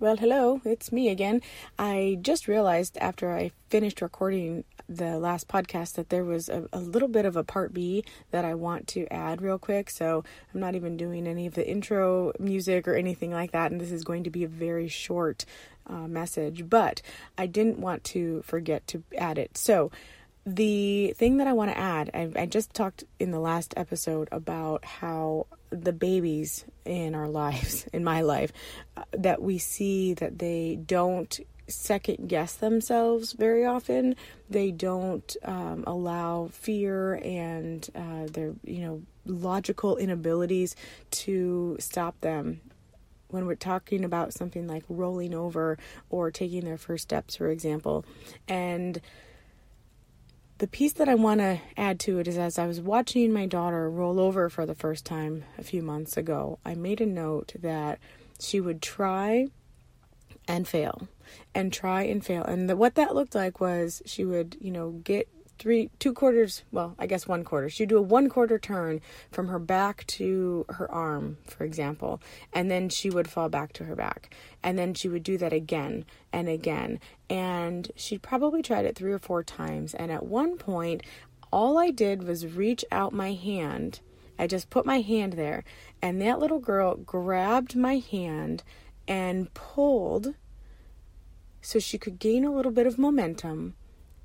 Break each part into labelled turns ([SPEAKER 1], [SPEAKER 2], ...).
[SPEAKER 1] Well, hello, it's me again. I just realized after I finished recording the last podcast that there was a, a, little bit of a part B that I want to add real quick. So I'm not even doing any of the intro music or anything like that. And this is going to be a very short uh, message, but I didn't want to forget to add it. So the thing that I want to add, I, I, just talked in the last episode about how the babies in our lives, in my life, uh, that we see that they don't second guess themselves very often. They don't um, allow fear and uh, their, you know, logical inabilities to stop them when we're talking about something like rolling over or taking their first steps, for example. And the piece that I want to add to it is as I was watching my daughter roll over for the first time a few months ago, I made a note that she would try and fail and try and fail. And the, what that looked like was she would, you know, get three two quarters well i guess one quarter. She'd do a one quarter turn from her back to her arm for example and then she would fall back to her back. And then she would do that again and again. And she'd probably tried it three or four times. And at one point all i did was reach out my hand. I just put my hand there. And that little girl grabbed my hand and pulled so she could gain a little bit of momentum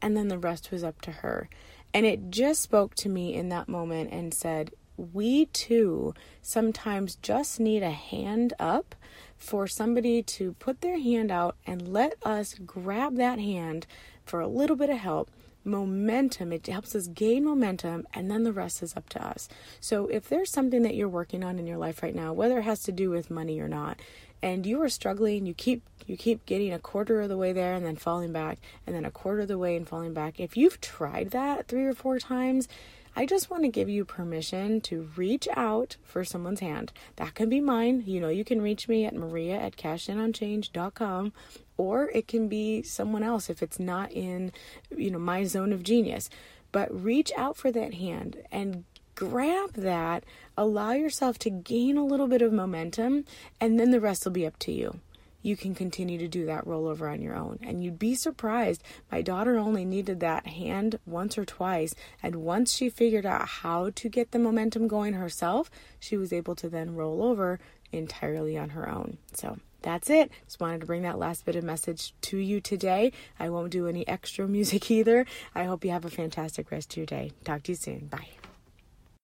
[SPEAKER 1] and then the rest was up to her. And it just spoke to me in that moment and said, we too sometimes just need a hand up for somebody to put their hand out and let us grab that hand for a little bit of help momentum. It helps us gain momentum, and then the rest is up to us. So, if there's something that you're working on in your life right now, whether it has to do with money or not, and you are struggling, you keep you keep getting a quarter of the way there and then falling back, and then a quarter of the way and falling back. If you've tried that three or four times, I just want to give you permission to reach out for someone's hand. That can be mine. You know, you can reach me at maria at cashinunchange.com or it can be someone else if it's not in, you know, my zone of genius. But reach out for that hand and grab that, allow yourself to gain a little bit of momentum, and then the rest will be up to you. You can continue to do that rollover on your own. And you'd be surprised. My daughter only needed that hand once or twice. And once she figured out how to get the momentum going herself, she was able to then roll over entirely on her own. So that's it. Just wanted to bring that last bit of message to you today. I won't do any extra music either. I hope you have a fantastic rest of your day. Talk to you soon. Bye.